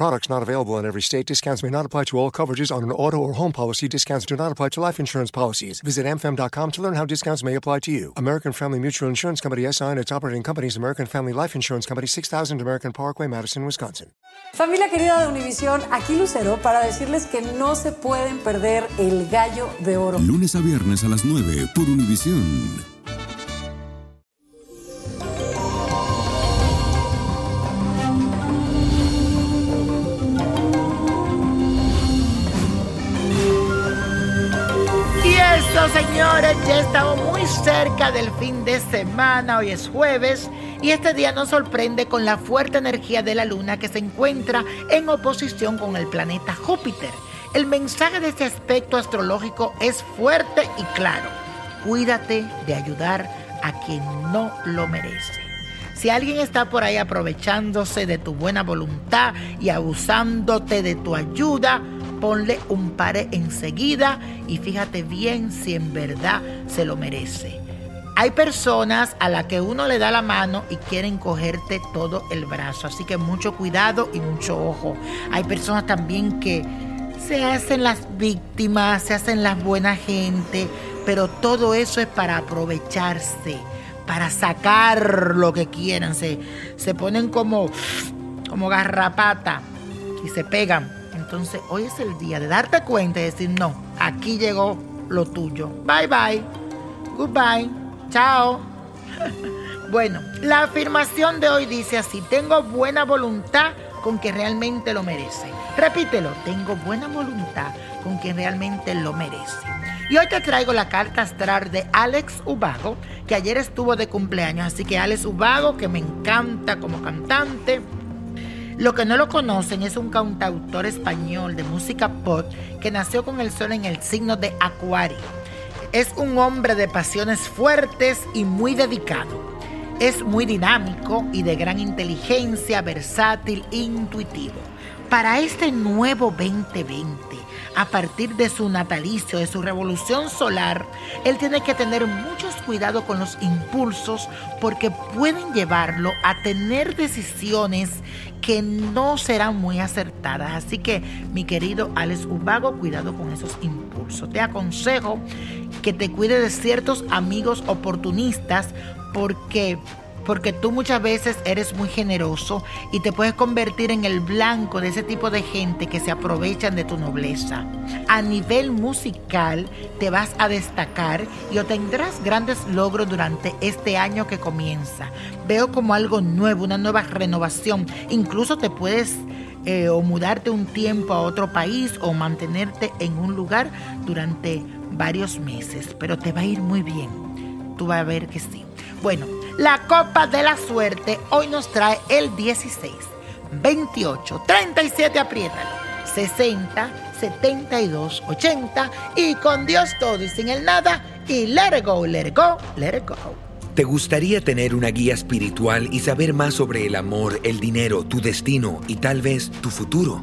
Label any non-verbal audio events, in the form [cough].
Products not available in every state. Discounts may not apply to all coverages on an auto or home policy. Discounts do not apply to life insurance policies. Visit mfm.com to learn how discounts may apply to you. American Family Mutual Insurance Company SI and its operating companies American Family Life Insurance Company 6000 American Parkway, Madison, Wisconsin. Familia querida de Univisión, aquí Lucero para decirles que no se pueden perder el gallo de oro. Lunes a viernes a las 9 por Univisión. Eso, señores, ya estamos muy cerca del fin de semana. Hoy es jueves y este día nos sorprende con la fuerte energía de la luna que se encuentra en oposición con el planeta Júpiter. El mensaje de este aspecto astrológico es fuerte y claro. Cuídate de ayudar a quien no lo merece. Si alguien está por ahí aprovechándose de tu buena voluntad y abusándote de tu ayuda, ponle un pare enseguida y fíjate bien si en verdad se lo merece. Hay personas a las que uno le da la mano y quieren cogerte todo el brazo, así que mucho cuidado y mucho ojo. Hay personas también que se hacen las víctimas, se hacen las buena gente, pero todo eso es para aprovecharse, para sacar lo que quieran. Se, se ponen como, como garrapata y se pegan. Entonces hoy es el día de darte cuenta y decir, no, aquí llegó lo tuyo. Bye bye. Goodbye. Chao. [laughs] bueno, la afirmación de hoy dice así, tengo buena voluntad con quien realmente lo merece. Repítelo, tengo buena voluntad con quien realmente lo merece. Y hoy te traigo la carta astral de Alex Ubago, que ayer estuvo de cumpleaños. Así que Alex Ubago, que me encanta como cantante. Lo que no lo conocen es un cantautor español de música pop que nació con el sol en el signo de Acuario. Es un hombre de pasiones fuertes y muy dedicado. Es muy dinámico y de gran inteligencia, versátil e intuitivo. Para este nuevo 2020, a partir de su natalicio, de su revolución solar, él tiene que tener muchos cuidados con los impulsos porque pueden llevarlo a tener decisiones que no serán muy acertadas. Así que, mi querido Alex Ubago, cuidado con esos impulsos. Te aconsejo que te cuide de ciertos amigos oportunistas porque porque tú muchas veces eres muy generoso y te puedes convertir en el blanco de ese tipo de gente que se aprovechan de tu nobleza. A nivel musical te vas a destacar y obtendrás grandes logros durante este año que comienza. Veo como algo nuevo, una nueva renovación. Incluso te puedes eh, o mudarte un tiempo a otro país o mantenerte en un lugar durante varios meses, pero te va a ir muy bien. Tú vas a ver que sí. Bueno, la copa de la suerte hoy nos trae el 16, 28, 37, apriétalo, 60, 72, 80 y con Dios todo y sin el nada y let it go, let it go, let it go. ¿Te gustaría tener una guía espiritual y saber más sobre el amor, el dinero, tu destino y tal vez tu futuro?